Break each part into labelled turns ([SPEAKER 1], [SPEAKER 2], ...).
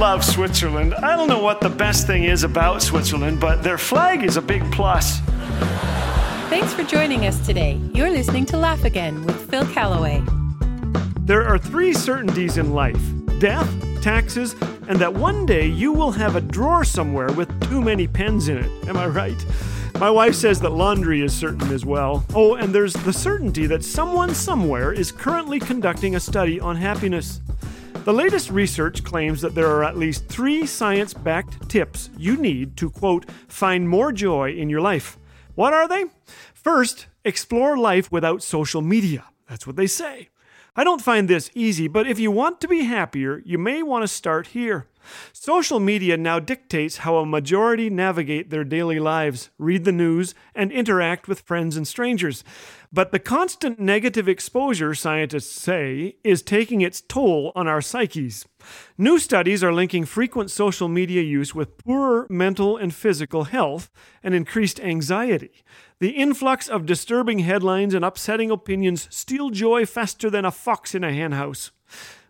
[SPEAKER 1] love Switzerland. I don't know what the best thing is about Switzerland, but their flag is a big plus.
[SPEAKER 2] Thanks for joining us today. You're listening to Laugh Again with Phil Callaway.
[SPEAKER 1] There are three certainties in life death, taxes, and that one day you will have a drawer somewhere with too many pens in it. Am I right? My wife says that laundry is certain as well. Oh, and there's the certainty that someone somewhere is currently conducting a study on happiness. The latest research claims that there are at least three science backed tips you need to, quote, find more joy in your life. What are they? First, explore life without social media. That's what they say. I don't find this easy, but if you want to be happier, you may want to start here. Social media now dictates how a majority navigate their daily lives, read the news, and interact with friends and strangers. But the constant negative exposure, scientists say, is taking its toll on our psyches. New studies are linking frequent social media use with poorer mental and physical health and increased anxiety. The influx of disturbing headlines and upsetting opinions steal joy faster than a fox in a henhouse.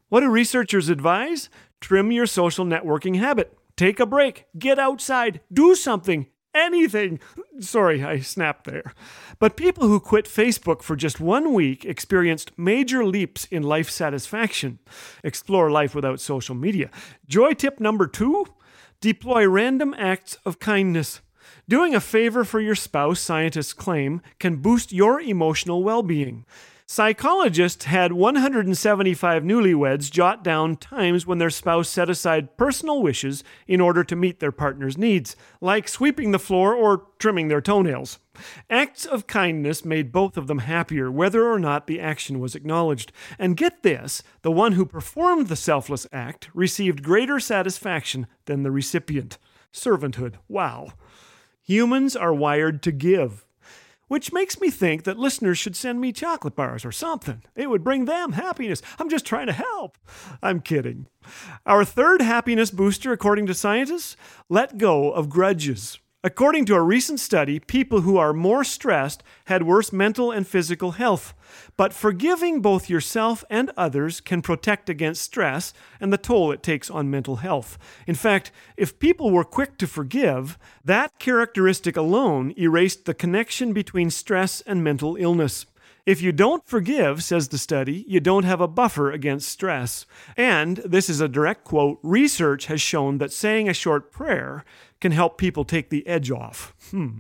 [SPEAKER 1] What do researchers advise? Trim your social networking habit. Take a break. Get outside. Do something. Anything. Sorry, I snapped there. But people who quit Facebook for just one week experienced major leaps in life satisfaction. Explore life without social media. Joy tip number two deploy random acts of kindness. Doing a favor for your spouse, scientists claim, can boost your emotional well being. Psychologists had 175 newlyweds jot down times when their spouse set aside personal wishes in order to meet their partner's needs, like sweeping the floor or trimming their toenails. Acts of kindness made both of them happier, whether or not the action was acknowledged. And get this the one who performed the selfless act received greater satisfaction than the recipient. Servanthood. Wow. Humans are wired to give which makes me think that listeners should send me chocolate bars or something. It would bring them happiness. I'm just trying to help. I'm kidding. Our third happiness booster, according to scientists, let go of grudges. According to a recent study, people who are more stressed had worse mental and physical health. But forgiving both yourself and others can protect against stress and the toll it takes on mental health. In fact, if people were quick to forgive, that characteristic alone erased the connection between stress and mental illness. If you don't forgive, says the study, you don't have a buffer against stress. And, this is a direct quote, research has shown that saying a short prayer can help people take the edge off. Hmm.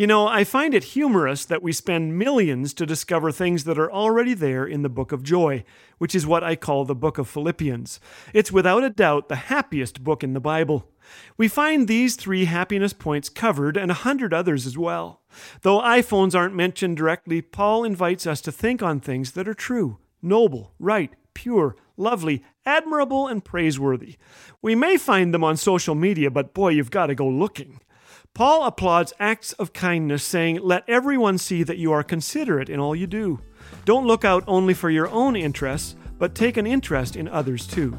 [SPEAKER 1] You know, I find it humorous that we spend millions to discover things that are already there in the Book of Joy, which is what I call the Book of Philippians. It's without a doubt the happiest book in the Bible. We find these three happiness points covered and a hundred others as well. Though iPhones aren't mentioned directly, Paul invites us to think on things that are true, noble, right, pure, lovely, admirable, and praiseworthy. We may find them on social media, but boy, you've got to go looking. Paul applauds acts of kindness, saying, Let everyone see that you are considerate in all you do. Don't look out only for your own interests, but take an interest in others too.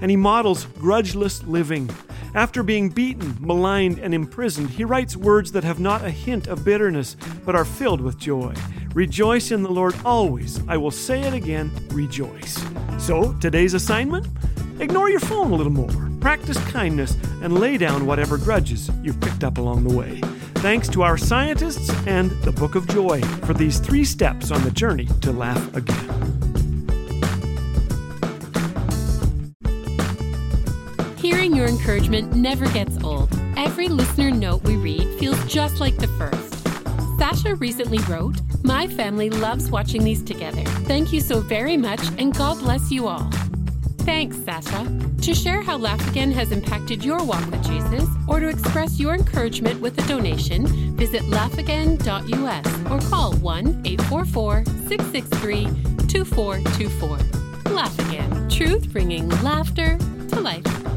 [SPEAKER 1] And he models grudgeless living. After being beaten, maligned, and imprisoned, he writes words that have not a hint of bitterness, but are filled with joy. Rejoice in the Lord always. I will say it again rejoice. So, today's assignment? Ignore your phone a little more, practice kindness, and lay down whatever grudges you've picked up along the way. Thanks to our scientists and the Book of Joy for these three steps on the journey to laugh again.
[SPEAKER 2] Hearing your encouragement never gets old. Every listener note we read feels just like the first. Sasha recently wrote, My family loves watching these together. Thank you so very much, and God bless you all. Thanks, Sasha. To share how Laugh Again has impacted your walk with Jesus, or to express your encouragement with a donation, visit laughagain.us or call 1 844 663 2424. Laugh Again, truth bringing laughter to life.